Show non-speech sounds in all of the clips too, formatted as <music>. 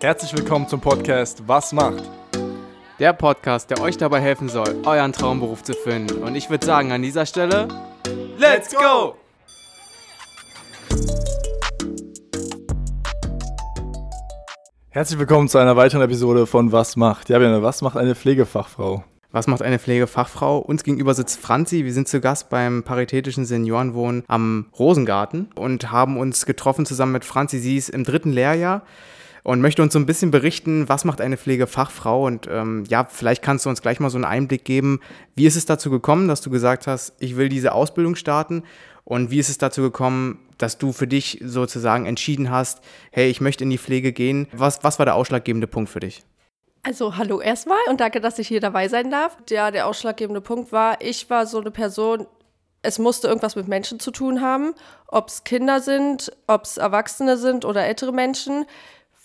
Herzlich willkommen zum Podcast Was macht? Der Podcast, der euch dabei helfen soll, euren Traumberuf zu finden. Und ich würde sagen, an dieser Stelle, Let's go! Herzlich willkommen zu einer weiteren Episode von Was macht? Ja, Björn, was macht eine Pflegefachfrau? Was macht eine Pflegefachfrau? Uns gegenüber sitzt Franzi. Wir sind zu Gast beim Paritätischen Seniorenwohnen am Rosengarten und haben uns getroffen zusammen mit Franzi. Sie ist im dritten Lehrjahr und möchte uns so ein bisschen berichten, was macht eine Pflegefachfrau und ähm, ja, vielleicht kannst du uns gleich mal so einen Einblick geben, wie ist es dazu gekommen, dass du gesagt hast, ich will diese Ausbildung starten und wie ist es dazu gekommen, dass du für dich sozusagen entschieden hast, hey, ich möchte in die Pflege gehen. Was, was war der ausschlaggebende Punkt für dich? Also hallo erstmal und danke, dass ich hier dabei sein darf. Ja, der ausschlaggebende Punkt war, ich war so eine Person, es musste irgendwas mit Menschen zu tun haben, ob es Kinder sind, ob es Erwachsene sind oder ältere Menschen.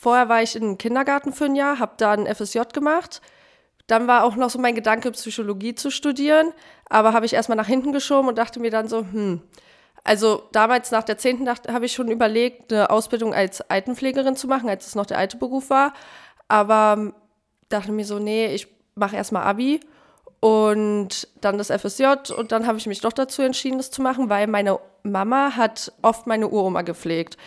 Vorher war ich in einem Kindergarten für ein Jahr, habe da ein FSJ gemacht. Dann war auch noch so mein Gedanke, Psychologie zu studieren, aber habe ich erstmal nach hinten geschoben und dachte mir dann so, hm, also damals nach der 10. habe ich schon überlegt, eine Ausbildung als Altenpflegerin zu machen, als es noch der alte Beruf war. Aber dachte mir so, nee, ich mache erstmal Abi und dann das FSJ und dann habe ich mich doch dazu entschieden, das zu machen, weil meine Mama hat oft meine Uroma gepflegt,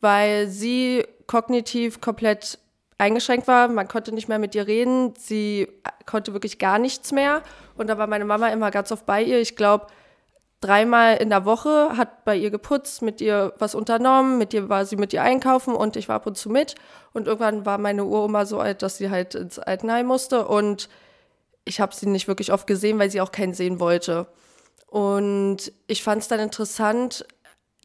weil sie kognitiv komplett eingeschränkt war. Man konnte nicht mehr mit ihr reden. Sie konnte wirklich gar nichts mehr. Und da war meine Mama immer ganz oft bei ihr. Ich glaube, dreimal in der Woche hat bei ihr geputzt, mit ihr was unternommen, mit ihr war sie mit ihr einkaufen und ich war ab und zu mit. Und irgendwann war meine Uroma so alt, dass sie halt ins Altenheim musste. Und ich habe sie nicht wirklich oft gesehen, weil sie auch keinen sehen wollte. Und ich fand es dann interessant,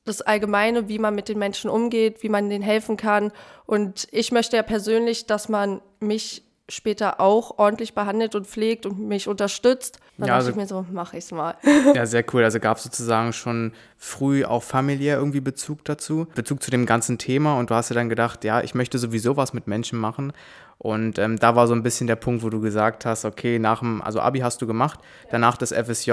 das Allgemeine, wie man mit den Menschen umgeht, wie man denen helfen kann. Und ich möchte ja persönlich, dass man mich später auch ordentlich behandelt und pflegt und mich unterstützt. Dann ja, dachte also, ich mir so, mache ich es mal. Ja, sehr cool. Also gab es sozusagen schon früh auch familiär irgendwie Bezug dazu, Bezug zu dem ganzen Thema und du hast dir dann gedacht, ja, ich möchte sowieso was mit Menschen machen und ähm, da war so ein bisschen der Punkt, wo du gesagt hast, okay, nach dem, also Abi hast du gemacht, danach das FSJ,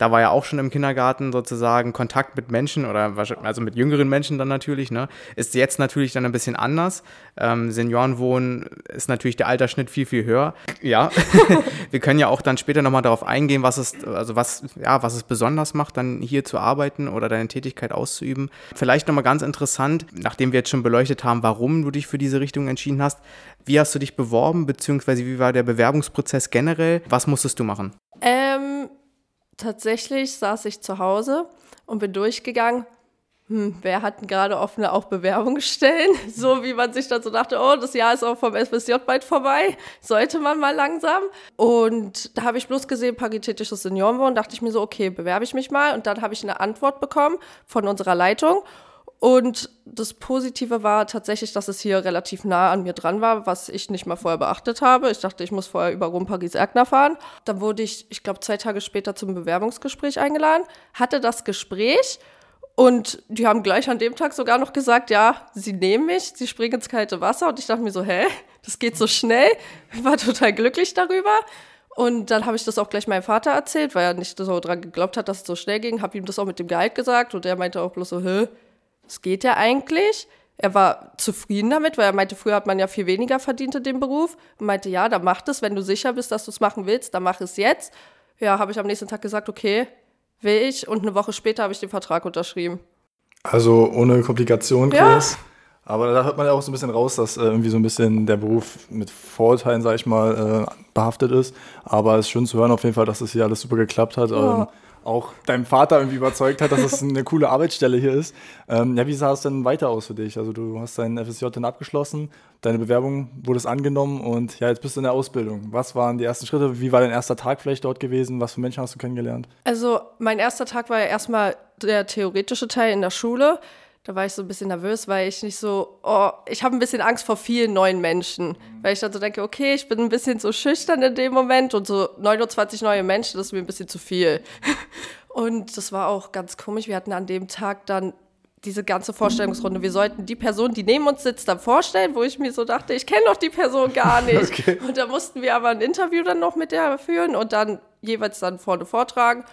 da war ja auch schon im Kindergarten sozusagen Kontakt mit Menschen oder also mit jüngeren Menschen dann natürlich, ne? Ist jetzt natürlich dann ein bisschen anders. Ähm, Seniorenwohnen ist natürlich der Altersschnitt viel, viel höher. Ja, <laughs> wir können ja auch dann später nochmal darauf eingehen, was es, also was, ja, was es besonders macht, dann hier zu arbeiten oder deine Tätigkeit auszuüben. Vielleicht nochmal ganz interessant, nachdem wir jetzt schon beleuchtet haben, warum du dich für diese Richtung entschieden hast, wie hast du dich beworben, beziehungsweise wie war der Bewerbungsprozess generell? Was musstest du machen? Ähm, tatsächlich saß ich zu Hause und bin durchgegangen. Hm, wer hat gerade offene auch Bewerbungsstellen? <laughs> So wie man sich dann so dachte, oh, das Jahr ist auch vom SBSJ bald vorbei, sollte man mal langsam. Und da habe ich bloß gesehen, paritätisches Seniorenwohnen, dachte ich mir so, okay, bewerbe ich mich mal. Und dann habe ich eine Antwort bekommen von unserer Leitung. Und das Positive war tatsächlich, dass es hier relativ nah an mir dran war, was ich nicht mal vorher beachtet habe. Ich dachte, ich muss vorher über Rom, Paris, Erkner fahren. Dann wurde ich, ich glaube, zwei Tage später zum Bewerbungsgespräch eingeladen, hatte das Gespräch und die haben gleich an dem Tag sogar noch gesagt, ja, sie nehmen mich, sie springen ins kalte Wasser. Und ich dachte mir so, hä, das geht so schnell. Ich war total glücklich darüber. Und dann habe ich das auch gleich meinem Vater erzählt, weil er nicht so dran geglaubt hat, dass es so schnell ging. Habe ihm das auch mit dem Gehalt gesagt und er meinte auch bloß so, hä, es geht ja eigentlich. Er war zufrieden damit, weil er meinte, früher hat man ja viel weniger verdient in dem Beruf. Und meinte, ja, dann mach das, wenn du sicher bist, dass du es machen willst, dann mach es jetzt. Ja, habe ich am nächsten Tag gesagt, okay, will ich. Und eine Woche später habe ich den Vertrag unterschrieben. Also ohne Komplikation, Chris. Ja. Aber da hört man ja auch so ein bisschen raus, dass äh, irgendwie so ein bisschen der Beruf mit Vorurteilen, sag ich mal, äh, behaftet ist. Aber es ist schön zu hören auf jeden Fall, dass es das hier alles super geklappt hat. Ja. Ähm, auch deinem Vater irgendwie überzeugt hat, dass es eine coole Arbeitsstelle hier ist. Ähm, ja, wie sah es denn weiter aus für dich? Also du hast dein FSJ dann abgeschlossen, deine Bewerbung wurde angenommen und ja, jetzt bist du in der Ausbildung. Was waren die ersten Schritte? Wie war dein erster Tag vielleicht dort gewesen? Was für Menschen hast du kennengelernt? Also mein erster Tag war ja erstmal der theoretische Teil in der Schule. Da war ich so ein bisschen nervös, weil ich nicht so, oh, ich habe ein bisschen Angst vor vielen neuen Menschen. Weil ich dann so denke, okay, ich bin ein bisschen so schüchtern in dem Moment und so 29 neue Menschen, das ist mir ein bisschen zu viel. <laughs> Und das war auch ganz komisch. Wir hatten an dem Tag dann diese ganze Vorstellungsrunde. Wir sollten die Person, die neben uns sitzt, dann vorstellen, wo ich mir so dachte, ich kenne doch die Person gar <laughs> nicht. Okay. Und da mussten wir aber ein Interview dann noch mit der führen und dann jeweils dann vorne vortragen.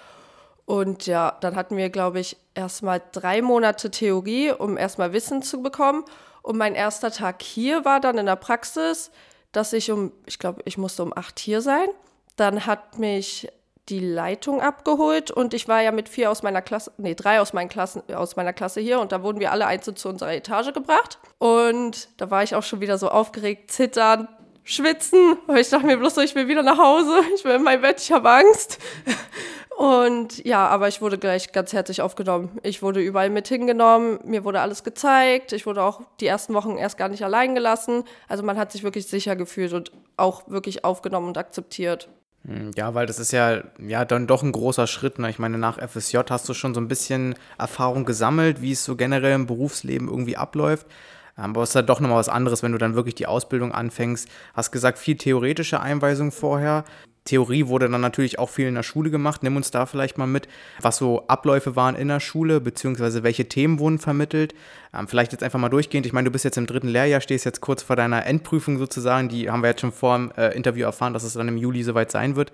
Und ja, dann hatten wir, glaube ich, erstmal drei Monate Theorie, um erstmal Wissen zu bekommen. Und mein erster Tag hier war dann in der Praxis, dass ich um, ich glaube, ich musste um acht hier sein. Dann hat mich die Leitung abgeholt und ich war ja mit vier aus meiner Klasse, nee, drei aus, meinen Klassen, aus meiner Klasse hier und da wurden wir alle einzeln zu unserer Etage gebracht. Und da war ich auch schon wieder so aufgeregt, zittern, schwitzen. Und ich dachte mir bloß so, ich will wieder nach Hause, <laughs> ich will in mein Bett, ich habe Angst. Und ja, aber ich wurde gleich ganz herzlich aufgenommen. Ich wurde überall mit hingenommen, mir wurde alles gezeigt. Ich wurde auch die ersten Wochen erst gar nicht allein gelassen. Also man hat sich wirklich sicher gefühlt und auch wirklich aufgenommen und akzeptiert. Hm, ja, weil das ist ja, ja dann doch ein großer Schritt. Ne? Ich meine, nach FSJ hast du schon so ein bisschen Erfahrung gesammelt, wie es so generell im Berufsleben irgendwie abläuft. Aber es ist halt doch nochmal was anderes, wenn du dann wirklich die Ausbildung anfängst. Hast gesagt, viel theoretische Einweisung vorher. Theorie wurde dann natürlich auch viel in der Schule gemacht. Nimm uns da vielleicht mal mit, was so Abläufe waren in der Schule, beziehungsweise welche Themen wurden vermittelt. Ähm, vielleicht jetzt einfach mal durchgehend. Ich meine, du bist jetzt im dritten Lehrjahr, stehst jetzt kurz vor deiner Endprüfung sozusagen. Die haben wir jetzt schon vor dem äh, Interview erfahren, dass es dann im Juli soweit sein wird.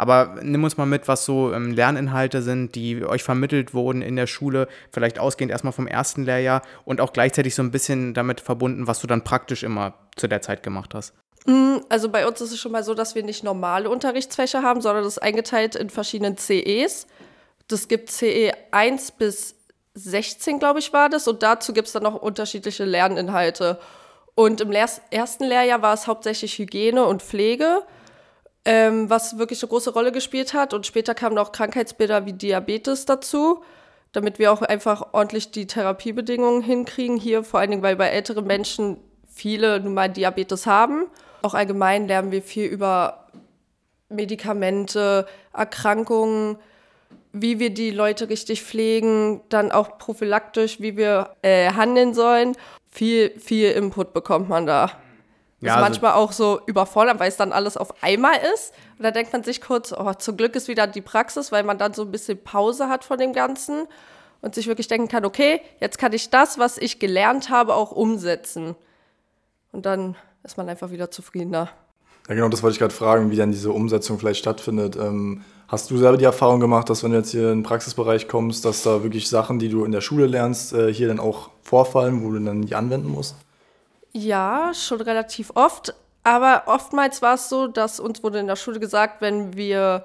Aber nimm uns mal mit, was so ähm, Lerninhalte sind, die euch vermittelt wurden in der Schule, vielleicht ausgehend erstmal vom ersten Lehrjahr und auch gleichzeitig so ein bisschen damit verbunden, was du dann praktisch immer zu der Zeit gemacht hast. Mm, also bei uns ist es schon mal so, dass wir nicht normale Unterrichtsfächer haben, sondern das ist eingeteilt in verschiedenen CEs. Das gibt CE 1 bis 16, glaube ich, war das. Und dazu gibt es dann noch unterschiedliche Lerninhalte. Und im ersten Lehrjahr war es hauptsächlich Hygiene und Pflege, ähm, was wirklich eine große Rolle gespielt hat. Und später kamen noch Krankheitsbilder wie Diabetes dazu, damit wir auch einfach ordentlich die Therapiebedingungen hinkriegen. Hier vor allen Dingen, weil bei älteren Menschen viele nun mal Diabetes haben. Auch allgemein lernen wir viel über Medikamente, Erkrankungen, wie wir die Leute richtig pflegen, dann auch prophylaktisch, wie wir äh, handeln sollen. Viel, viel Input bekommt man da. Das ja, ist also manchmal auch so überfordert, weil es dann alles auf einmal ist. Und da denkt man sich kurz, oh, zum Glück ist wieder die Praxis, weil man dann so ein bisschen Pause hat von dem Ganzen und sich wirklich denken kann, okay, jetzt kann ich das, was ich gelernt habe, auch umsetzen. Und dann ist man einfach wieder zufriedener. Ja, genau, das wollte ich gerade fragen, wie dann diese Umsetzung vielleicht stattfindet. Ähm, hast du selber die Erfahrung gemacht, dass wenn du jetzt hier in den Praxisbereich kommst, dass da wirklich Sachen, die du in der Schule lernst, äh, hier dann auch vorfallen, wo du dann die anwenden musst? Ja, schon relativ oft. Aber oftmals war es so, dass uns wurde in der Schule gesagt, wenn wir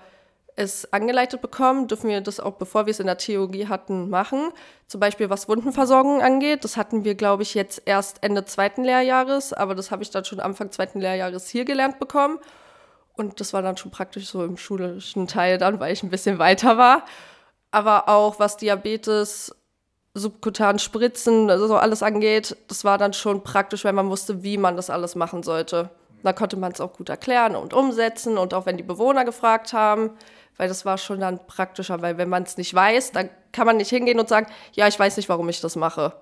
es angeleitet bekommen, dürfen wir das auch, bevor wir es in der Theorie hatten, machen. Zum Beispiel was Wundenversorgung angeht. Das hatten wir, glaube ich, jetzt erst Ende zweiten Lehrjahres, aber das habe ich dann schon Anfang zweiten Lehrjahres hier gelernt bekommen. Und das war dann schon praktisch so im schulischen Teil dann, weil ich ein bisschen weiter war. Aber auch was Diabetes, subkutan Spritzen, also so alles angeht, das war dann schon praktisch, weil man wusste, wie man das alles machen sollte. Da konnte man es auch gut erklären und umsetzen und auch wenn die Bewohner gefragt haben, weil das war schon dann praktischer, weil wenn man es nicht weiß, dann kann man nicht hingehen und sagen, ja, ich weiß nicht, warum ich das mache.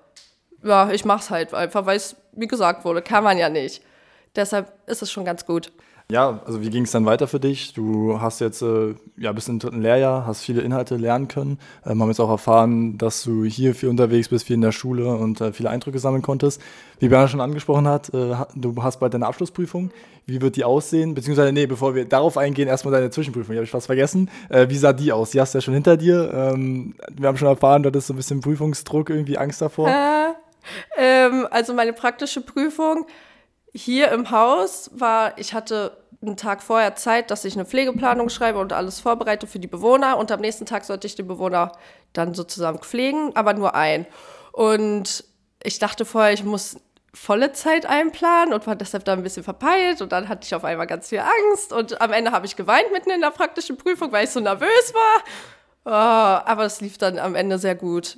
Ja, ich mache es halt einfach, weil es wie gesagt wurde, kann man ja nicht. Deshalb ist es schon ganz gut. Ja, also wie ging es dann weiter für dich? Du hast jetzt äh, ja bis im dritten Lehrjahr, hast viele Inhalte lernen können. Ähm, haben jetzt auch erfahren, dass du hier viel unterwegs bist, viel in der Schule und äh, viele Eindrücke sammeln konntest. Wie Bernhard schon angesprochen hat, äh, du hast bald deine Abschlussprüfung. Wie wird die aussehen? Beziehungsweise, nee, bevor wir darauf eingehen, erstmal deine Zwischenprüfung. Die habe ich fast vergessen. Äh, wie sah die aus? Die hast du ja schon hinter dir. Ähm, wir haben schon erfahren, du hattest so ein bisschen Prüfungsdruck, irgendwie Angst davor. Äh, <laughs> ähm, also meine praktische Prüfung hier im Haus war, ich hatte einen Tag vorher Zeit, dass ich eine Pflegeplanung schreibe und alles vorbereite für die Bewohner. Und am nächsten Tag sollte ich den Bewohner dann sozusagen pflegen, aber nur ein. Und ich dachte vorher, ich muss volle Zeit einplanen und war deshalb da ein bisschen verpeilt. Und dann hatte ich auf einmal ganz viel Angst. Und am Ende habe ich geweint mitten in der praktischen Prüfung, weil ich so nervös war. Oh, aber es lief dann am Ende sehr gut.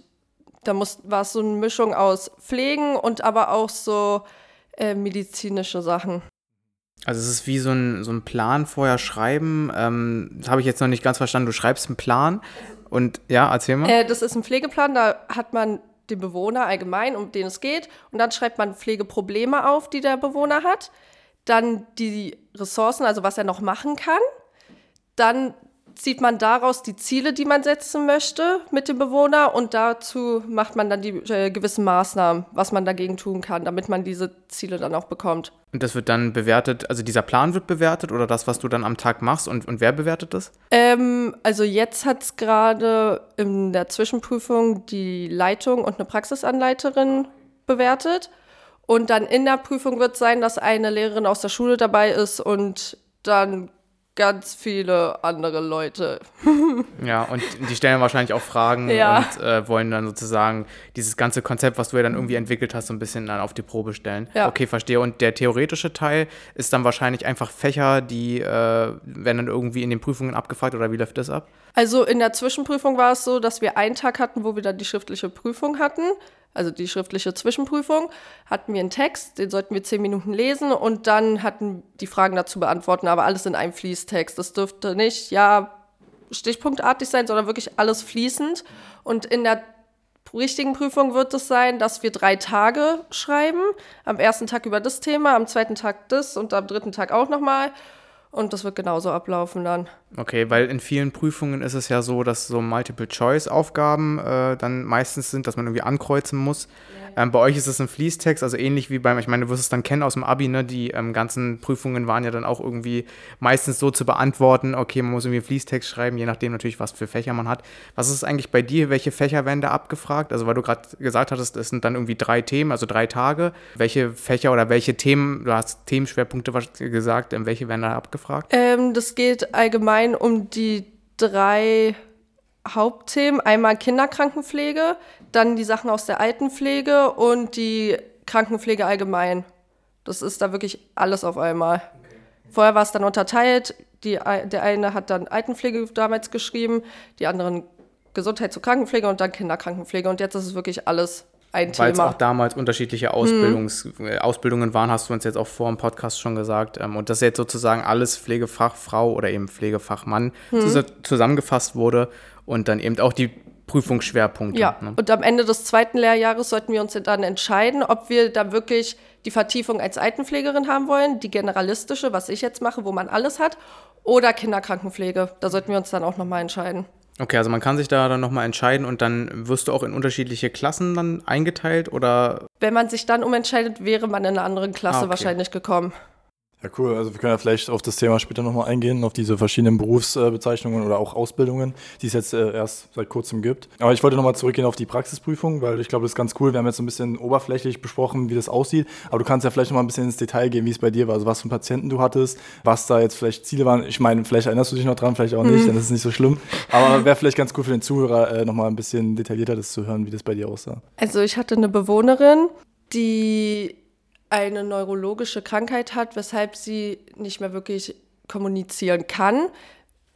Da muss, war es so eine Mischung aus Pflegen und aber auch so äh, medizinische Sachen. Also es ist wie so ein, so ein Plan vorher schreiben. Ähm, das habe ich jetzt noch nicht ganz verstanden. Du schreibst einen Plan und ja, erzähl mal. Äh, das ist ein Pflegeplan, da hat man den Bewohner allgemein, um den es geht. Und dann schreibt man Pflegeprobleme auf, die der Bewohner hat. Dann die Ressourcen, also was er noch machen kann. Dann zieht man daraus die Ziele, die man setzen möchte mit dem Bewohner und dazu macht man dann die äh, gewissen Maßnahmen, was man dagegen tun kann, damit man diese Ziele dann auch bekommt. Und das wird dann bewertet, also dieser Plan wird bewertet oder das, was du dann am Tag machst und, und wer bewertet das? Ähm, also jetzt hat es gerade in der Zwischenprüfung die Leitung und eine Praxisanleiterin bewertet Und dann in der Prüfung wird sein, dass eine Lehrerin aus der Schule dabei ist und dann ganz viele andere Leute. <laughs> ja, und die stellen wahrscheinlich auch Fragen ja. und äh, wollen dann sozusagen dieses ganze Konzept, was du ja dann irgendwie entwickelt hast, so ein bisschen dann auf die Probe stellen. Ja. Okay, verstehe. Und der theoretische Teil ist dann wahrscheinlich einfach Fächer, die äh, werden dann irgendwie in den Prüfungen abgefragt oder wie läuft das ab? Also in der Zwischenprüfung war es so, dass wir einen Tag hatten, wo wir dann die schriftliche Prüfung hatten also die schriftliche Zwischenprüfung, hatten wir einen Text, den sollten wir zehn Minuten lesen und dann hatten die Fragen dazu beantworten, aber alles in einem Fließtext. Das dürfte nicht, ja, stichpunktartig sein, sondern wirklich alles fließend. Und in der richtigen Prüfung wird es sein, dass wir drei Tage schreiben. Am ersten Tag über das Thema, am zweiten Tag das und am dritten Tag auch nochmal. Und das wird genauso ablaufen dann. Okay, weil in vielen Prüfungen ist es ja so, dass so Multiple-Choice-Aufgaben äh, dann meistens sind, dass man irgendwie ankreuzen muss. Ja. Ähm, bei euch ist es ein Fließtext, also ähnlich wie beim, ich meine, du wirst es dann kennen aus dem Abi, ne? Die ähm, ganzen Prüfungen waren ja dann auch irgendwie meistens so zu beantworten, okay, man muss irgendwie einen Fließtext schreiben, je nachdem natürlich, was für Fächer man hat. Was ist eigentlich bei dir? Welche Fächer werden da abgefragt? Also, weil du gerade gesagt hattest, es sind dann irgendwie drei Themen, also drei Tage. Welche Fächer oder welche Themen, du hast Themenschwerpunkte gesagt, ähm, welche werden da abgefragt? Ähm, das geht allgemein allgemein um die drei Hauptthemen. Einmal Kinderkrankenpflege, dann die Sachen aus der Altenpflege und die Krankenpflege allgemein. Das ist da wirklich alles auf einmal. Vorher war es dann unterteilt. Die, der eine hat dann Altenpflege damals geschrieben, die anderen Gesundheits- und Krankenpflege und dann Kinderkrankenpflege. Und jetzt ist es wirklich alles ein Thema. Weil es auch damals unterschiedliche Ausbildungs hm. Ausbildungen waren, hast du uns jetzt auch vor dem Podcast schon gesagt. Ähm, und das jetzt sozusagen alles Pflegefachfrau oder eben Pflegefachmann hm. zusammengefasst wurde und dann eben auch die Prüfungsschwerpunkte. Ja, ne? und am Ende des zweiten Lehrjahres sollten wir uns dann entscheiden, ob wir da wirklich die Vertiefung als Altenpflegerin haben wollen, die generalistische, was ich jetzt mache, wo man alles hat, oder Kinderkrankenpflege. Da sollten wir uns dann auch nochmal entscheiden. Okay, also man kann sich da dann nochmal entscheiden und dann wirst du auch in unterschiedliche Klassen dann eingeteilt oder? Wenn man sich dann umentscheidet, wäre man in eine andere Klasse ah, okay. wahrscheinlich gekommen. Ja, cool. Also wir können ja vielleicht auf das Thema später nochmal eingehen, auf diese verschiedenen Berufsbezeichnungen oder auch Ausbildungen, die es jetzt äh, erst seit kurzem gibt. Aber ich wollte nochmal zurückgehen auf die Praxisprüfung, weil ich glaube, das ist ganz cool. Wir haben jetzt so ein bisschen oberflächlich besprochen, wie das aussieht. Aber du kannst ja vielleicht nochmal ein bisschen ins Detail gehen, wie es bei dir war. Also was für Patienten du hattest, was da jetzt vielleicht Ziele waren. Ich meine, vielleicht erinnerst du dich noch dran, vielleicht auch nicht, mhm. dann ist es nicht so schlimm. Aber wäre vielleicht ganz cool für den Zuhörer, äh, nochmal ein bisschen detaillierter das zu hören, wie das bei dir aussah. Also ich hatte eine Bewohnerin, die eine neurologische Krankheit hat, weshalb sie nicht mehr wirklich kommunizieren kann.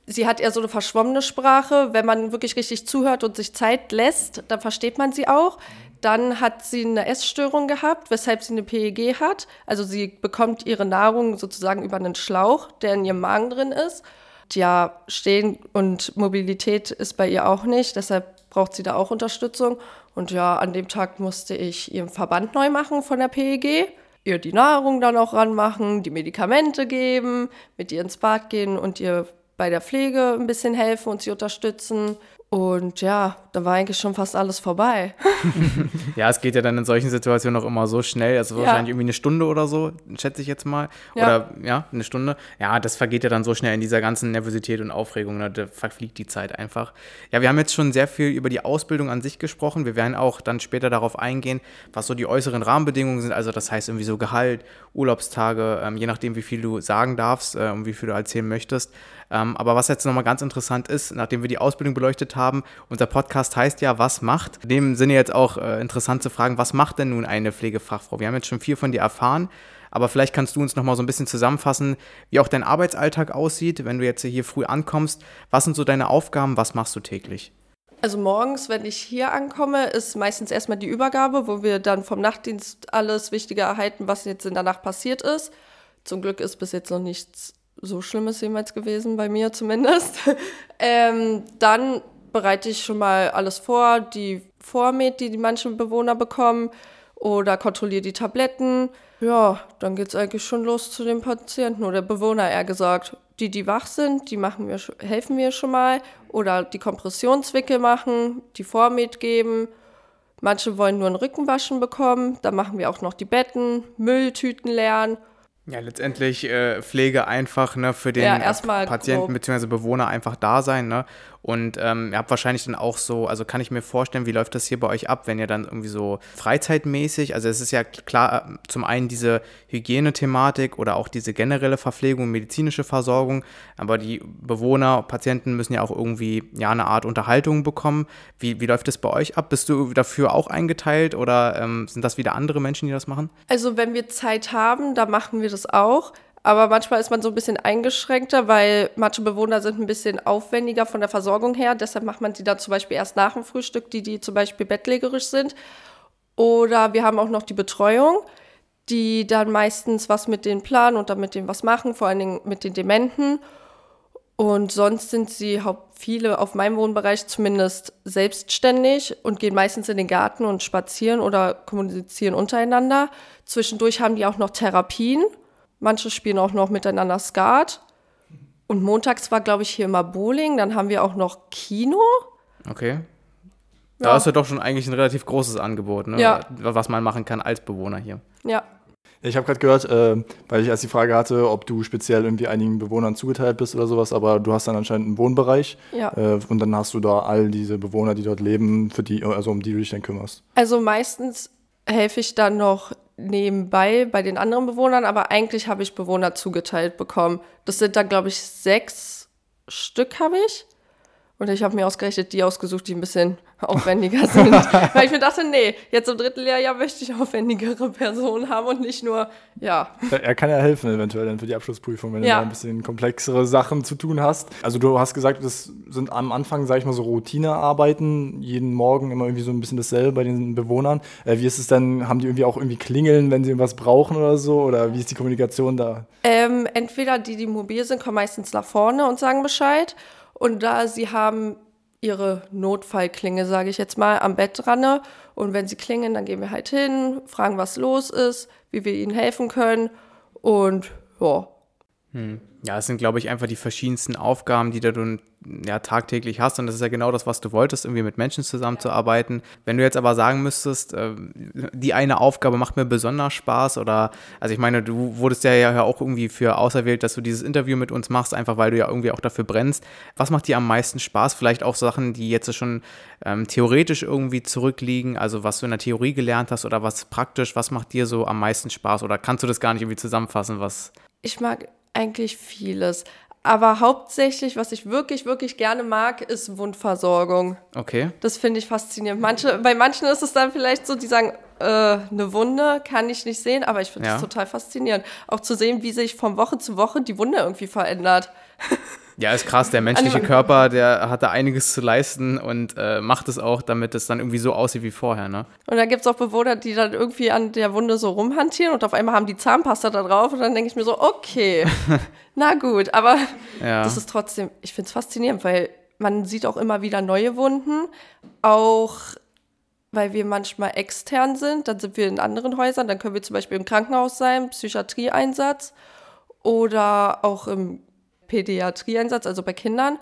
Sie hat eher so eine verschwommene Sprache. Wenn man wirklich richtig zuhört und sich Zeit lässt, dann versteht man sie auch. Dann hat sie eine Essstörung gehabt, weshalb sie eine PEG hat. Also sie bekommt ihre Nahrung sozusagen über einen Schlauch, der in ihrem Magen drin ist. Ja, Stehen und Mobilität ist bei ihr auch nicht, deshalb braucht sie da auch Unterstützung. Und ja, an dem Tag musste ich ihren Verband neu machen von der PEG ihr die Nahrung dann auch ranmachen, die Medikamente geben, mit ihr ins Bad gehen und ihr bei der Pflege ein bisschen helfen und sie unterstützen. Und ja, da war eigentlich schon fast alles vorbei. <laughs> ja, es geht ja dann in solchen Situationen auch immer so schnell. Also ja. wahrscheinlich irgendwie eine Stunde oder so, schätze ich jetzt mal. Ja. Oder ja, eine Stunde. Ja, das vergeht ja dann so schnell in dieser ganzen Nervosität und Aufregung. Ne? Da verfliegt die Zeit einfach. Ja, wir haben jetzt schon sehr viel über die Ausbildung an sich gesprochen. Wir werden auch dann später darauf eingehen, was so die äußeren Rahmenbedingungen sind. Also das heißt irgendwie so Gehalt, Urlaubstage, ähm, je nachdem, wie viel du sagen darfst äh, und wie viel du erzählen möchtest. Ähm, aber was jetzt nochmal ganz interessant ist, nachdem wir die Ausbildung beleuchtet haben, unser Podcast heißt ja, was macht? In dem Sinne jetzt auch äh, interessant zu fragen, was macht denn nun eine Pflegefachfrau? Wir haben jetzt schon viel von dir erfahren. Aber vielleicht kannst du uns noch mal so ein bisschen zusammenfassen, wie auch dein Arbeitsalltag aussieht, wenn du jetzt hier früh ankommst. Was sind so deine Aufgaben? Was machst du täglich? Also morgens, wenn ich hier ankomme, ist meistens erstmal die Übergabe, wo wir dann vom Nachtdienst alles Wichtige erhalten, was jetzt in der Nacht passiert ist. Zum Glück ist bis jetzt noch nichts so Schlimmes jemals gewesen, bei mir zumindest. <laughs> ähm, dann bereite ich schon mal alles vor, die Vormet, die die manchen Bewohner bekommen, oder kontrolliere die Tabletten. Ja, dann geht es eigentlich schon los zu den Patienten oder Bewohner eher gesagt. Die, die wach sind, die machen wir, helfen wir schon mal. Oder die Kompressionswickel machen, die Vormet geben. Manche wollen nur ein Rückenwaschen bekommen. Da machen wir auch noch die Betten, Mülltüten leeren ja, letztendlich äh, Pflege einfach ne, für den ja, Patienten bzw. Bewohner einfach da sein. Ne? Und ähm, ihr habt wahrscheinlich dann auch so, also kann ich mir vorstellen, wie läuft das hier bei euch ab, wenn ihr dann irgendwie so freizeitmäßig, also es ist ja klar, zum einen diese Hygienethematik oder auch diese generelle Verpflegung, medizinische Versorgung, aber die Bewohner, Patienten müssen ja auch irgendwie ja eine Art Unterhaltung bekommen. Wie, wie läuft das bei euch ab? Bist du dafür auch eingeteilt oder ähm, sind das wieder andere Menschen, die das machen? Also wenn wir Zeit haben, da machen wir das auch. Aber manchmal ist man so ein bisschen eingeschränkter, weil manche Bewohner sind ein bisschen aufwendiger von der Versorgung her. Deshalb macht man die dann zum Beispiel erst nach dem Frühstück, die, die zum Beispiel bettlägerisch sind. Oder wir haben auch noch die Betreuung, die dann meistens was mit denen planen und dann mit denen was machen, vor allen Dingen mit den Dementen. Und sonst sind sie viele auf meinem Wohnbereich zumindest selbstständig und gehen meistens in den Garten und spazieren oder kommunizieren untereinander. Zwischendurch haben die auch noch Therapien Manche spielen auch noch miteinander Skat. Und montags war, glaube ich, hier immer Bowling. Dann haben wir auch noch Kino. Okay. Da ja. ist ja doch schon eigentlich ein relativ großes Angebot, ne? ja. was man machen kann als Bewohner hier. Ja. Ich habe gerade gehört, äh, weil ich erst die Frage hatte, ob du speziell irgendwie einigen Bewohnern zugeteilt bist oder sowas, aber du hast dann anscheinend einen Wohnbereich ja. äh, und dann hast du da all diese Bewohner, die dort leben, für die, also um die du dich dann kümmerst. Also meistens helfe ich dann noch nebenbei bei den anderen Bewohnern, aber eigentlich habe ich Bewohner zugeteilt bekommen. Das sind dann, glaube ich, sechs Stück habe ich. Und ich habe mir ausgerechnet die ausgesucht, die ein bisschen aufwendiger <laughs> sind. Weil ich mir dachte, nee, jetzt im dritten Lehrjahr möchte ich aufwendigere Personen haben und nicht nur, ja. Er kann ja helfen, eventuell dann für die Abschlussprüfung, wenn ja. du da ein bisschen komplexere Sachen zu tun hast. Also du hast gesagt, das sind am Anfang, sage ich mal, so Routinearbeiten, jeden Morgen immer irgendwie so ein bisschen dasselbe bei den Bewohnern. Äh, wie ist es denn, haben die irgendwie auch irgendwie Klingeln, wenn sie irgendwas brauchen oder so? Oder wie ist die Kommunikation da? Ähm, entweder die, die mobil sind, kommen meistens nach vorne und sagen Bescheid. Und da sie haben ihre Notfallklinge, sage ich jetzt mal, am Bett dran. Und wenn sie klingen, dann gehen wir halt hin, fragen, was los ist, wie wir ihnen helfen können. Und ja. Hm. Ja, es sind, glaube ich, einfach die verschiedensten Aufgaben, die du ja, tagtäglich hast. Und das ist ja genau das, was du wolltest, irgendwie mit Menschen zusammenzuarbeiten. Wenn du jetzt aber sagen müsstest, äh, die eine Aufgabe macht mir besonders Spaß oder, also ich meine, du wurdest ja, ja auch irgendwie für auserwählt, dass du dieses Interview mit uns machst, einfach weil du ja irgendwie auch dafür brennst. Was macht dir am meisten Spaß? Vielleicht auch Sachen, die jetzt schon ähm, theoretisch irgendwie zurückliegen, also was du in der Theorie gelernt hast oder was praktisch, was macht dir so am meisten Spaß oder kannst du das gar nicht irgendwie zusammenfassen, was? Ich mag eigentlich vieles. Aber hauptsächlich, was ich wirklich, wirklich gerne mag, ist Wundversorgung. Okay. Das finde ich faszinierend. Manche, bei manchen ist es dann vielleicht so, die sagen, äh, eine Wunde kann ich nicht sehen, aber ich finde es ja. total faszinierend. Auch zu sehen, wie sich von Woche zu Woche die Wunde irgendwie verändert. <laughs> Ja, ist krass. Der menschliche Körper, der hat da einiges zu leisten und äh, macht es auch, damit es dann irgendwie so aussieht wie vorher. Ne? Und dann gibt es auch Bewohner, die dann irgendwie an der Wunde so rumhantieren und auf einmal haben die Zahnpasta da drauf und dann denke ich mir so, okay, <laughs> na gut. Aber ja. das ist trotzdem, ich finde es faszinierend, weil man sieht auch immer wieder neue Wunden. Auch weil wir manchmal extern sind, dann sind wir in anderen Häusern, dann können wir zum Beispiel im Krankenhaus sein, Psychiatrieeinsatz oder auch im Pädiatrieeinsatz, also bei Kindern.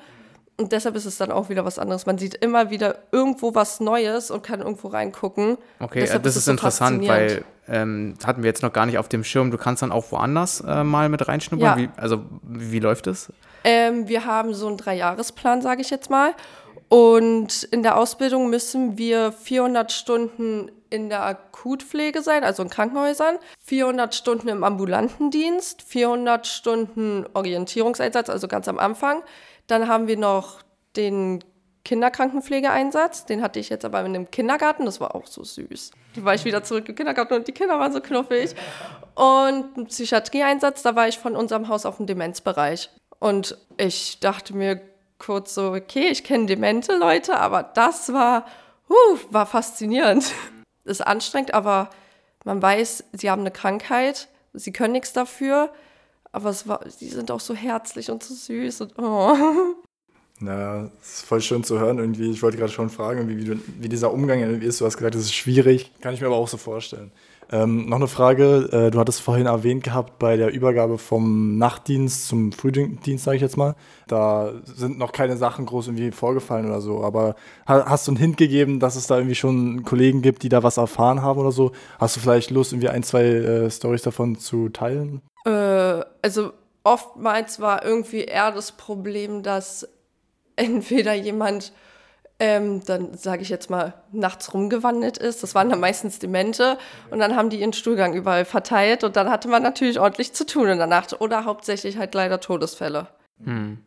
Und deshalb ist es dann auch wieder was anderes. Man sieht immer wieder irgendwo was Neues und kann irgendwo reingucken. Okay, deshalb das ist, ist so interessant, weil ähm, hatten wir jetzt noch gar nicht auf dem Schirm. Du kannst dann auch woanders äh, mal mit reinschnuppern. Ja. Wie, also wie läuft es? Ähm, wir haben so einen Dreijahresplan, sage ich jetzt mal. Und in der Ausbildung müssen wir 400 Stunden in der Akutpflege sein, also in Krankenhäusern, 400 Stunden im ambulanten Dienst, 400 Stunden Orientierungseinsatz, also ganz am Anfang. Dann haben wir noch den Kinderkrankenpflegeeinsatz, den hatte ich jetzt aber in einem Kindergarten, das war auch so süß. Da war ich wieder zurück im Kindergarten und die Kinder waren so knuffig. Und ein Psychiatrieeinsatz, da war ich von unserem Haus auf dem Demenzbereich. Und ich dachte mir kurz so, okay, ich kenne demente Leute, aber das war, uh, war faszinierend ist anstrengend, aber man weiß, sie haben eine Krankheit, sie können nichts dafür, aber es war, sie sind auch so herzlich und so süß und oh. Ja, ist voll schön zu hören irgendwie. Ich wollte gerade schon fragen, wie, wie, wie dieser Umgang ist. Du hast gesagt, das ist schwierig. Kann ich mir aber auch so vorstellen. Ähm, noch eine Frage, äh, du hattest vorhin erwähnt gehabt bei der Übergabe vom Nachtdienst zum Frühdienst, sage ich jetzt mal. Da sind noch keine Sachen groß irgendwie vorgefallen oder so, aber hast du einen Hint gegeben, dass es da irgendwie schon Kollegen gibt, die da was erfahren haben oder so? Hast du vielleicht Lust, irgendwie ein, zwei äh, Stories davon zu teilen? Äh, also oftmals war irgendwie eher das Problem, dass <laughs> entweder jemand ähm, dann sage ich jetzt mal, nachts rumgewandelt ist. Das waren dann meistens Demente. Und dann haben die ihren Stuhlgang überall verteilt. Und dann hatte man natürlich ordentlich zu tun in der Nacht. Oder hauptsächlich halt leider Todesfälle. Hm.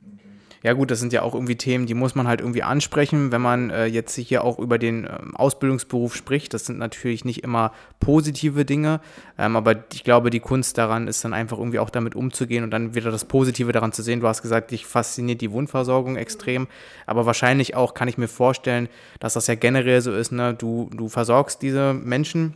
Ja gut, das sind ja auch irgendwie Themen, die muss man halt irgendwie ansprechen, wenn man äh, jetzt hier auch über den ähm, Ausbildungsberuf spricht. Das sind natürlich nicht immer positive Dinge, ähm, aber ich glaube, die Kunst daran ist dann einfach irgendwie auch damit umzugehen und dann wieder das Positive daran zu sehen. Du hast gesagt, dich fasziniert die Wundversorgung extrem, aber wahrscheinlich auch kann ich mir vorstellen, dass das ja generell so ist, ne? du, du versorgst diese Menschen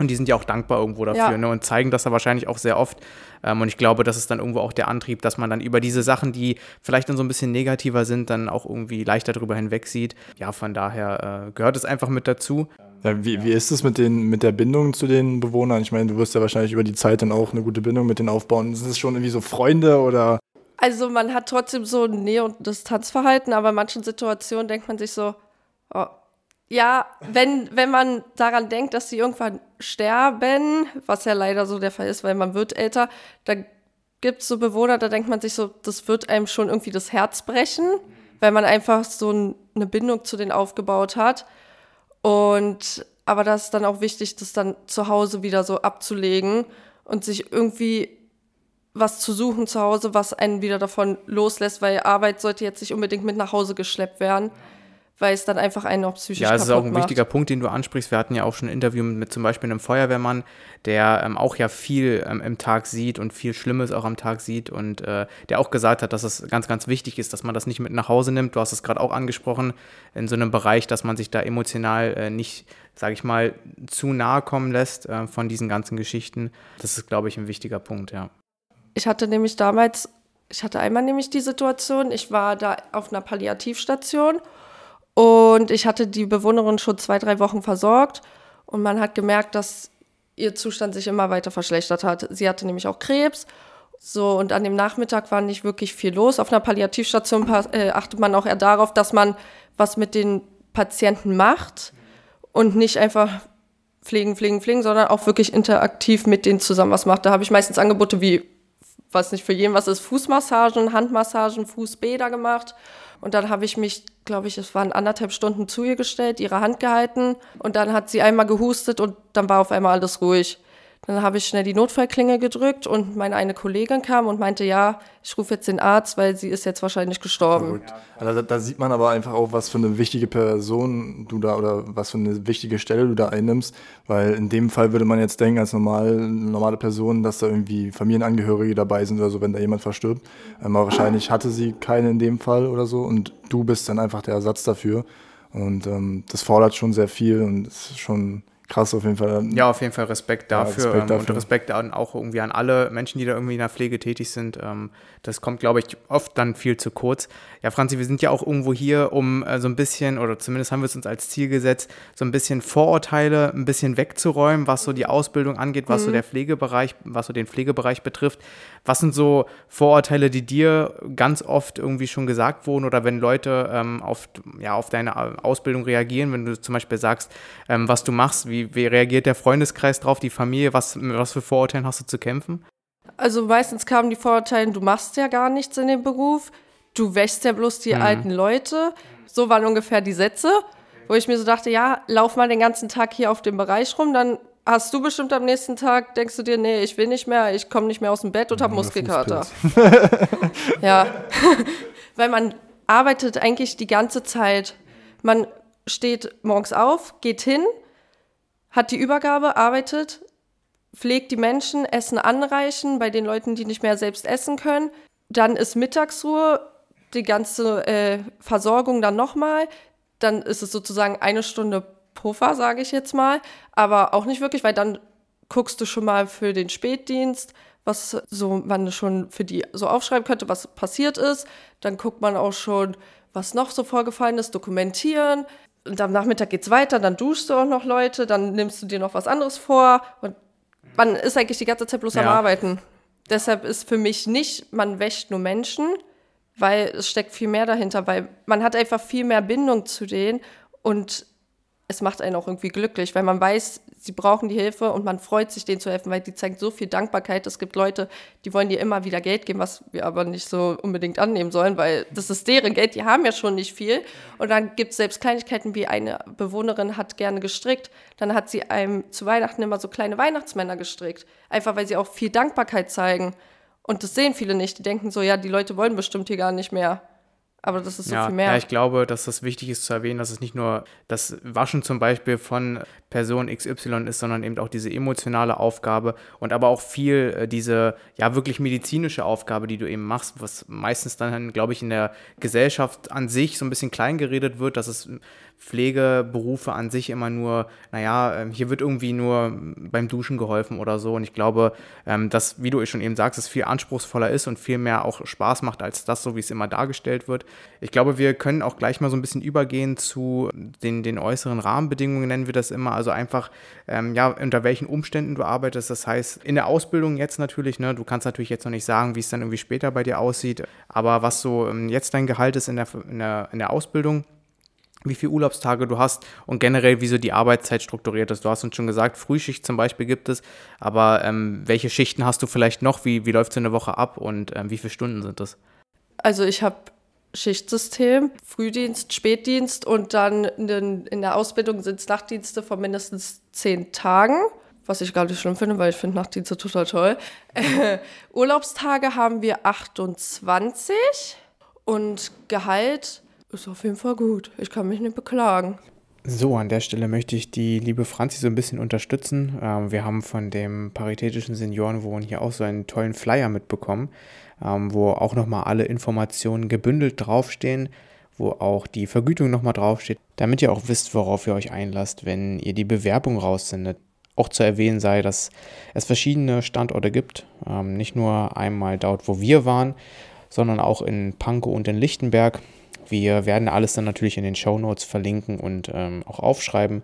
und die sind ja auch dankbar irgendwo dafür ja. ne? und zeigen das ja wahrscheinlich auch sehr oft. Ähm, und ich glaube, das ist dann irgendwo auch der Antrieb, dass man dann über diese Sachen, die vielleicht dann so ein bisschen negativer sind, dann auch irgendwie leichter darüber hinweg sieht. Ja, von daher äh, gehört es einfach mit dazu. Ja, wie, wie ist es mit, mit der Bindung zu den Bewohnern? Ich meine, du wirst ja wahrscheinlich über die Zeit dann auch eine gute Bindung mit denen aufbauen. Sind es schon irgendwie so Freunde oder? Also man hat trotzdem so ein Nähe- und Distanzverhalten, aber in manchen Situationen denkt man sich so, oh, ja, wenn, wenn man daran denkt, dass sie irgendwann sterben, was ja leider so der Fall ist, weil man wird älter, da gibt es so Bewohner, da denkt man sich so, das wird einem schon irgendwie das Herz brechen, weil man einfach so ein, eine Bindung zu denen aufgebaut hat. Und aber das ist dann auch wichtig, das dann zu Hause wieder so abzulegen und sich irgendwie was zu suchen zu Hause, was einen wieder davon loslässt, weil Arbeit sollte jetzt nicht unbedingt mit nach Hause geschleppt werden weil es dann einfach einen auch psychisch Ja, das ist auch ein macht. wichtiger Punkt, den du ansprichst. Wir hatten ja auch schon ein Interview mit, mit zum Beispiel einem Feuerwehrmann, der ähm, auch ja viel ähm, im Tag sieht und viel Schlimmes auch am Tag sieht und äh, der auch gesagt hat, dass es ganz, ganz wichtig ist, dass man das nicht mit nach Hause nimmt. Du hast es gerade auch angesprochen, in so einem Bereich, dass man sich da emotional äh, nicht, sage ich mal, zu nahe kommen lässt äh, von diesen ganzen Geschichten. Das ist, glaube ich, ein wichtiger Punkt, ja. Ich hatte nämlich damals, ich hatte einmal nämlich die Situation, ich war da auf einer Palliativstation und ich hatte die Bewohnerin schon zwei, drei Wochen versorgt und man hat gemerkt, dass ihr Zustand sich immer weiter verschlechtert hat. Sie hatte nämlich auch Krebs. So, und an dem Nachmittag war nicht wirklich viel los. Auf einer Palliativstation äh, achtet man auch eher darauf, dass man was mit den Patienten macht und nicht einfach pflegen, pflegen, pflegen, sondern auch wirklich interaktiv mit denen zusammen was macht. Da habe ich meistens Angebote wie, was nicht für jeden was ist, Fußmassagen, Handmassagen, Fußbäder gemacht und dann habe ich mich, glaube ich, es waren anderthalb Stunden zu ihr gestellt, ihre Hand gehalten und dann hat sie einmal gehustet und dann war auf einmal alles ruhig. Dann habe ich schnell die Notfallklinge gedrückt und meine eine Kollegin kam und meinte, ja, ich rufe jetzt den Arzt, weil sie ist jetzt wahrscheinlich gestorben. Also da, da, sieht man aber einfach auch, was für eine wichtige Person du da oder was für eine wichtige Stelle du da einnimmst, weil in dem Fall würde man jetzt denken, als normal, normale Person, dass da irgendwie Familienangehörige dabei sind oder so, wenn da jemand verstirbt. Ähm, aber wahrscheinlich hatte sie keine in dem Fall oder so und du bist dann einfach der Ersatz dafür. Und ähm, das fordert schon sehr viel und ist schon krass auf jeden Fall. Ja, auf jeden Fall Respekt dafür, ja, Respekt dafür. und Respekt auch irgendwie an alle Menschen, die da irgendwie in der Pflege tätig sind. Ähm, das kommt, glaube ich, oft dann viel zu kurz. Ja, Franzi, wir sind ja auch irgendwo hier, um äh, so ein bisschen, oder zumindest haben wir es uns als Ziel gesetzt, so ein bisschen Vorurteile ein bisschen wegzuräumen, was so die Ausbildung angeht, was mhm. so der Pflegebereich, was so den Pflegebereich betrifft. Was sind so Vorurteile, die dir ganz oft irgendwie schon gesagt wurden oder wenn Leute ähm, auf, ja, auf deine Ausbildung reagieren, wenn du zum Beispiel sagst, ähm, was du machst, wie, wie reagiert der Freundeskreis drauf, die Familie, was, was für Vorurteilen hast du zu kämpfen? Also meistens kamen die Vorurteile, du machst ja gar nichts in dem Beruf, du wäschst ja bloß die mhm. alten Leute. So waren ungefähr die Sätze, wo ich mir so dachte, ja, lauf mal den ganzen Tag hier auf dem Bereich rum, dann hast du bestimmt am nächsten Tag, denkst du dir, nee, ich will nicht mehr, ich komme nicht mehr aus dem Bett und habe Muskelkater. <laughs> <laughs> ja, <laughs> weil man arbeitet eigentlich die ganze Zeit. Man steht morgens auf, geht hin, hat die Übergabe, arbeitet, pflegt die Menschen, Essen anreichen bei den Leuten, die nicht mehr selbst essen können. Dann ist Mittagsruhe, die ganze äh, Versorgung dann nochmal. Dann ist es sozusagen eine Stunde Puffer, sage ich jetzt mal. Aber auch nicht wirklich, weil dann guckst du schon mal für den Spätdienst, was so man schon für die so aufschreiben könnte, was passiert ist. Dann guckt man auch schon, was noch so vorgefallen ist, dokumentieren. Und am Nachmittag geht's weiter, dann duschst du auch noch Leute, dann nimmst du dir noch was anderes vor und man ist eigentlich die ganze Zeit bloß ja. am Arbeiten. Deshalb ist für mich nicht, man wäscht nur Menschen, weil es steckt viel mehr dahinter, weil man hat einfach viel mehr Bindung zu denen und es macht einen auch irgendwie glücklich, weil man weiß, sie brauchen die Hilfe und man freut sich, denen zu helfen, weil die zeigen so viel Dankbarkeit. Es gibt Leute, die wollen dir immer wieder Geld geben, was wir aber nicht so unbedingt annehmen sollen, weil das ist deren Geld, die haben ja schon nicht viel. Und dann gibt es selbst Kleinigkeiten, wie eine Bewohnerin hat gerne gestrickt. Dann hat sie einem zu Weihnachten immer so kleine Weihnachtsmänner gestrickt. Einfach weil sie auch viel Dankbarkeit zeigen. Und das sehen viele nicht. Die denken so, ja, die Leute wollen bestimmt hier gar nicht mehr. Aber das ist so ja, viel mehr. Ja, ich glaube, dass das wichtig ist zu erwähnen, dass es nicht nur das Waschen zum Beispiel von Person XY ist, sondern eben auch diese emotionale Aufgabe und aber auch viel äh, diese ja wirklich medizinische Aufgabe, die du eben machst, was meistens dann, glaube ich, in der Gesellschaft an sich so ein bisschen klein geredet wird, dass es Pflegeberufe an sich immer nur, naja, ähm, hier wird irgendwie nur beim Duschen geholfen oder so. Und ich glaube, ähm, dass, wie du schon eben sagst, es viel anspruchsvoller ist und viel mehr auch Spaß macht als das, so wie es immer dargestellt wird. Ich glaube, wir können auch gleich mal so ein bisschen übergehen zu den, den äußeren Rahmenbedingungen, nennen wir das immer. Also einfach, ähm, ja, unter welchen Umständen du arbeitest. Das heißt, in der Ausbildung jetzt natürlich, ne, du kannst natürlich jetzt noch nicht sagen, wie es dann irgendwie später bei dir aussieht, aber was so jetzt dein Gehalt ist in der, in der, in der Ausbildung wie viele Urlaubstage du hast und generell, wie so die Arbeitszeit strukturiert ist. Du hast uns schon gesagt, Frühschicht zum Beispiel gibt es, aber ähm, welche Schichten hast du vielleicht noch? Wie, wie läuft so eine Woche ab und ähm, wie viele Stunden sind das? Also ich habe Schichtsystem, Frühdienst, Spätdienst und dann in, in der Ausbildung sind es Nachtdienste von mindestens zehn Tagen, was ich gar nicht schlimm finde, weil ich finde Nachtdienste total toll. Äh, <laughs> Urlaubstage haben wir 28 und Gehalt ist auf jeden Fall gut. Ich kann mich nicht beklagen. So, an der Stelle möchte ich die liebe Franzi so ein bisschen unterstützen. Ähm, wir haben von dem Paritätischen Seniorenwohn hier auch so einen tollen Flyer mitbekommen, ähm, wo auch nochmal alle Informationen gebündelt draufstehen, wo auch die Vergütung nochmal draufsteht, damit ihr auch wisst, worauf ihr euch einlasst, wenn ihr die Bewerbung raussendet. Auch zu erwähnen sei, dass es verschiedene Standorte gibt, ähm, nicht nur einmal dort, wo wir waren, sondern auch in Pankow und in Lichtenberg. Wir werden alles dann natürlich in den Show Notes verlinken und ähm, auch aufschreiben,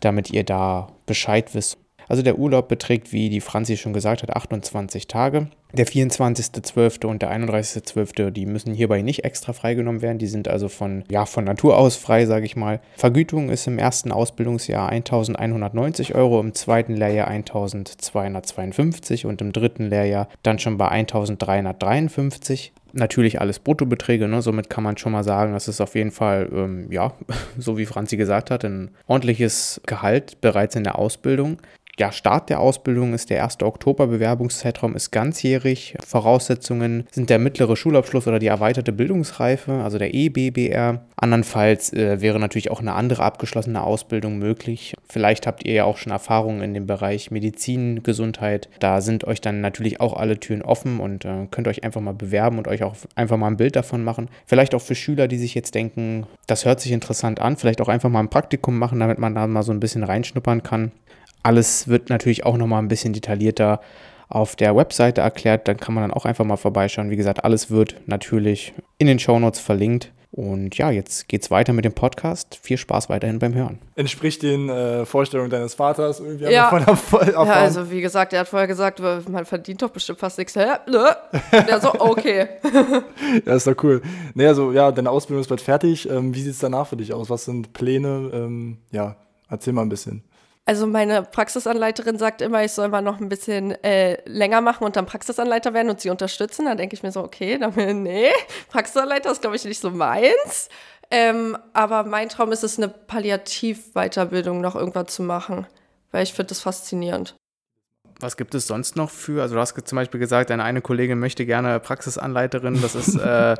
damit ihr da Bescheid wisst. Also der Urlaub beträgt, wie die Franzi schon gesagt hat, 28 Tage. Der 24.12. und der 31.12., die müssen hierbei nicht extra freigenommen werden. Die sind also von, ja, von Natur aus frei, sage ich mal. Vergütung ist im ersten Ausbildungsjahr 1.190 Euro, im zweiten Lehrjahr 1.252 und im dritten Lehrjahr dann schon bei 1.353 natürlich alles Bruttobeträge, ne? somit kann man schon mal sagen, das ist auf jeden Fall, ähm, ja, <laughs> so wie Franzi gesagt hat, ein ordentliches Gehalt bereits in der Ausbildung ja, Start der Ausbildung ist der 1. Oktober, Bewerbungszeitraum ist ganzjährig. Voraussetzungen sind der mittlere Schulabschluss oder die erweiterte Bildungsreife, also der EBBR. Andernfalls äh, wäre natürlich auch eine andere abgeschlossene Ausbildung möglich. Vielleicht habt ihr ja auch schon Erfahrungen in dem Bereich Medizin, Gesundheit. Da sind euch dann natürlich auch alle Türen offen und äh, könnt euch einfach mal bewerben und euch auch einfach mal ein Bild davon machen. Vielleicht auch für Schüler, die sich jetzt denken, das hört sich interessant an, vielleicht auch einfach mal ein Praktikum machen, damit man da mal so ein bisschen reinschnuppern kann. Alles wird natürlich auch nochmal ein bisschen detaillierter auf der Webseite erklärt. Dann kann man dann auch einfach mal vorbeischauen. Wie gesagt, alles wird natürlich in den Shownotes verlinkt. Und ja, jetzt geht's weiter mit dem Podcast. Viel Spaß weiterhin beim Hören. Entspricht den äh, Vorstellungen deines Vaters irgendwie? Ja. ja, also wie gesagt, er hat vorher gesagt, man verdient doch bestimmt fast nichts. Hä? Nö. Ja, so, okay. <laughs> ja, ist doch cool. Naja, also ja, deine Ausbildung ist bald fertig. Ähm, wie sieht's danach für dich aus? Was sind Pläne? Ähm, ja, erzähl mal ein bisschen. Also meine Praxisanleiterin sagt immer, ich soll mal noch ein bisschen äh, länger machen und dann Praxisanleiter werden und sie unterstützen. Da denke ich mir so, okay, dann <laughs> nee, Praxisanleiter ist, glaube ich, nicht so meins. Ähm, aber mein Traum ist es, eine Palliativ-Weiterbildung noch irgendwann zu machen, weil ich finde das faszinierend was gibt es sonst noch für? Also du hast zum Beispiel gesagt, deine eine Kollegin möchte gerne Praxisanleiterin. Das ist äh, <laughs> äh,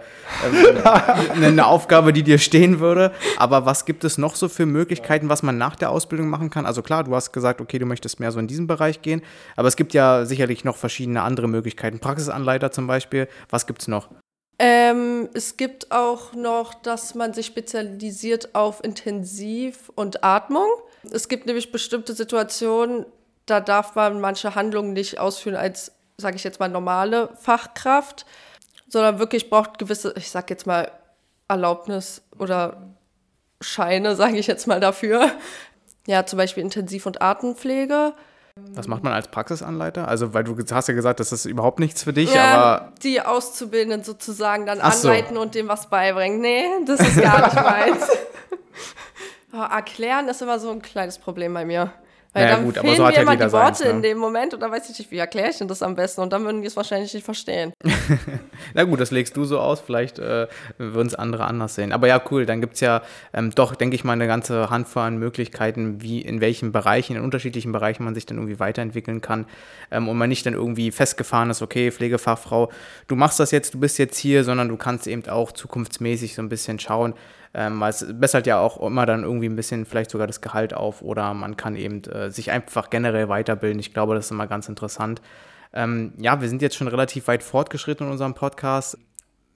eine Aufgabe, die dir stehen würde. Aber was gibt es noch so für Möglichkeiten, was man nach der Ausbildung machen kann? Also klar, du hast gesagt, okay, du möchtest mehr so in diesem Bereich gehen. Aber es gibt ja sicherlich noch verschiedene andere Möglichkeiten. Praxisanleiter zum Beispiel. Was gibt es noch? Ähm, es gibt auch noch, dass man sich spezialisiert auf Intensiv- und Atmung. Es gibt nämlich bestimmte Situationen, da darf man manche Handlungen nicht ausführen als, sage ich jetzt mal, normale Fachkraft, sondern wirklich braucht gewisse, ich sage jetzt mal, Erlaubnis oder Scheine, <laughs> sage ich jetzt mal dafür. Ja, zum Beispiel Intensiv- und Atempflege. Was macht man als Praxisanleiter? Also, weil du hast ja gesagt, das ist überhaupt nichts für dich, ja, aber. Die Auszubildenden sozusagen dann so. anleiten und dem was beibringen. Nee, das ist gar nicht <laughs> meins. erklären ist immer so ein kleines Problem bei mir. Weil naja, dann gut, fehlen so mir immer die Worte seins, ne? in dem Moment und dann weiß ich nicht, wie erkläre ich denn das am besten und dann würden die es wahrscheinlich nicht verstehen. <laughs> Na gut, das legst du so aus, vielleicht äh, würden es andere anders sehen. Aber ja, cool, dann gibt es ja ähm, doch, denke ich mal, eine ganze Handvoll an Möglichkeiten, wie in welchen Bereichen, in unterschiedlichen Bereichen man sich dann irgendwie weiterentwickeln kann ähm, und man nicht dann irgendwie festgefahren ist, okay, Pflegefachfrau, du machst das jetzt, du bist jetzt hier, sondern du kannst eben auch zukunftsmäßig so ein bisschen schauen, ähm, weil es bessert ja auch immer dann irgendwie ein bisschen vielleicht sogar das Gehalt auf oder man kann eben äh, sich einfach generell weiterbilden. Ich glaube, das ist immer ganz interessant. Ähm, ja, wir sind jetzt schon relativ weit fortgeschritten in unserem Podcast.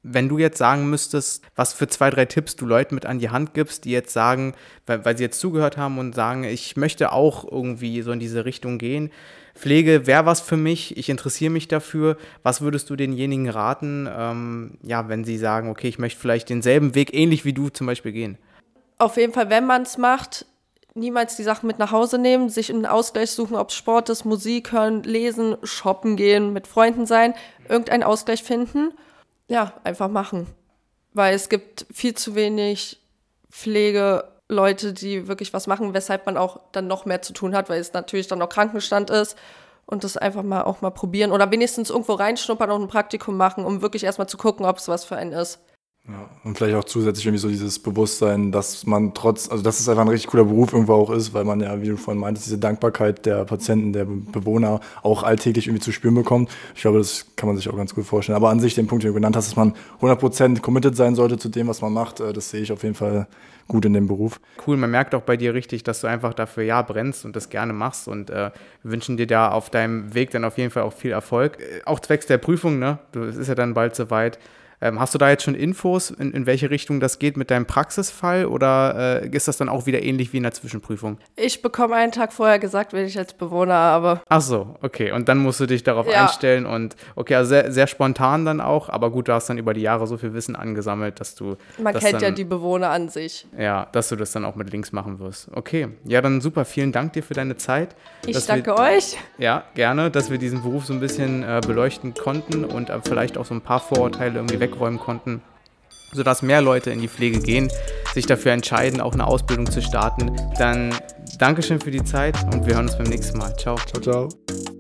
Wenn du jetzt sagen müsstest, was für zwei, drei Tipps du Leuten mit an die Hand gibst, die jetzt sagen, weil, weil sie jetzt zugehört haben und sagen, ich möchte auch irgendwie so in diese Richtung gehen, Pflege wäre was für mich, ich interessiere mich dafür. Was würdest du denjenigen raten, ähm, ja, wenn sie sagen, okay, ich möchte vielleicht denselben Weg, ähnlich wie du zum Beispiel gehen? Auf jeden Fall, wenn man es macht, niemals die Sachen mit nach Hause nehmen, sich einen Ausgleich suchen, ob Sport ist, Musik hören, lesen, shoppen gehen, mit Freunden sein, irgendeinen Ausgleich finden. Ja, einfach machen. Weil es gibt viel zu wenig Pflegeleute, die wirklich was machen, weshalb man auch dann noch mehr zu tun hat, weil es natürlich dann noch Krankenstand ist und das einfach mal auch mal probieren oder wenigstens irgendwo reinschnuppern und ein Praktikum machen, um wirklich erstmal zu gucken, ob es was für einen ist. Ja, und vielleicht auch zusätzlich irgendwie so dieses Bewusstsein, dass man trotz, also dass es einfach ein richtig cooler Beruf irgendwo auch ist, weil man ja, wie du vorhin meintest, diese Dankbarkeit der Patienten, der Bewohner auch alltäglich irgendwie zu spüren bekommt. Ich glaube, das kann man sich auch ganz gut vorstellen. Aber an sich, den Punkt, den du genannt hast, dass man 100% committed sein sollte zu dem, was man macht, äh, das sehe ich auf jeden Fall gut in dem Beruf. Cool, man merkt auch bei dir richtig, dass du einfach dafür ja brennst und das gerne machst und äh, wünschen dir da auf deinem Weg dann auf jeden Fall auch viel Erfolg. Äh, auch zwecks der Prüfung, ne? Du, es ist ja dann bald soweit. Ähm, hast du da jetzt schon Infos, in, in welche Richtung das geht mit deinem Praxisfall oder äh, ist das dann auch wieder ähnlich wie in der Zwischenprüfung? Ich bekomme einen Tag vorher gesagt, wenn ich als Bewohner habe. Ach so, okay. Und dann musst du dich darauf ja. einstellen und okay, also sehr, sehr spontan dann auch, aber gut, du hast dann über die Jahre so viel Wissen angesammelt, dass du. Man kennt dann, ja die Bewohner an sich. Ja, dass du das dann auch mit Links machen wirst. Okay, ja, dann super. Vielen Dank dir für deine Zeit. Ich danke wir, euch. Ja, gerne, dass wir diesen Beruf so ein bisschen äh, beleuchten konnten und äh, vielleicht auch so ein paar Vorurteile irgendwie weg wegräumen konnten, sodass mehr Leute in die Pflege gehen, sich dafür entscheiden, auch eine Ausbildung zu starten. Dann Dankeschön für die Zeit und wir hören uns beim nächsten Mal. Ciao. Ciao, ciao.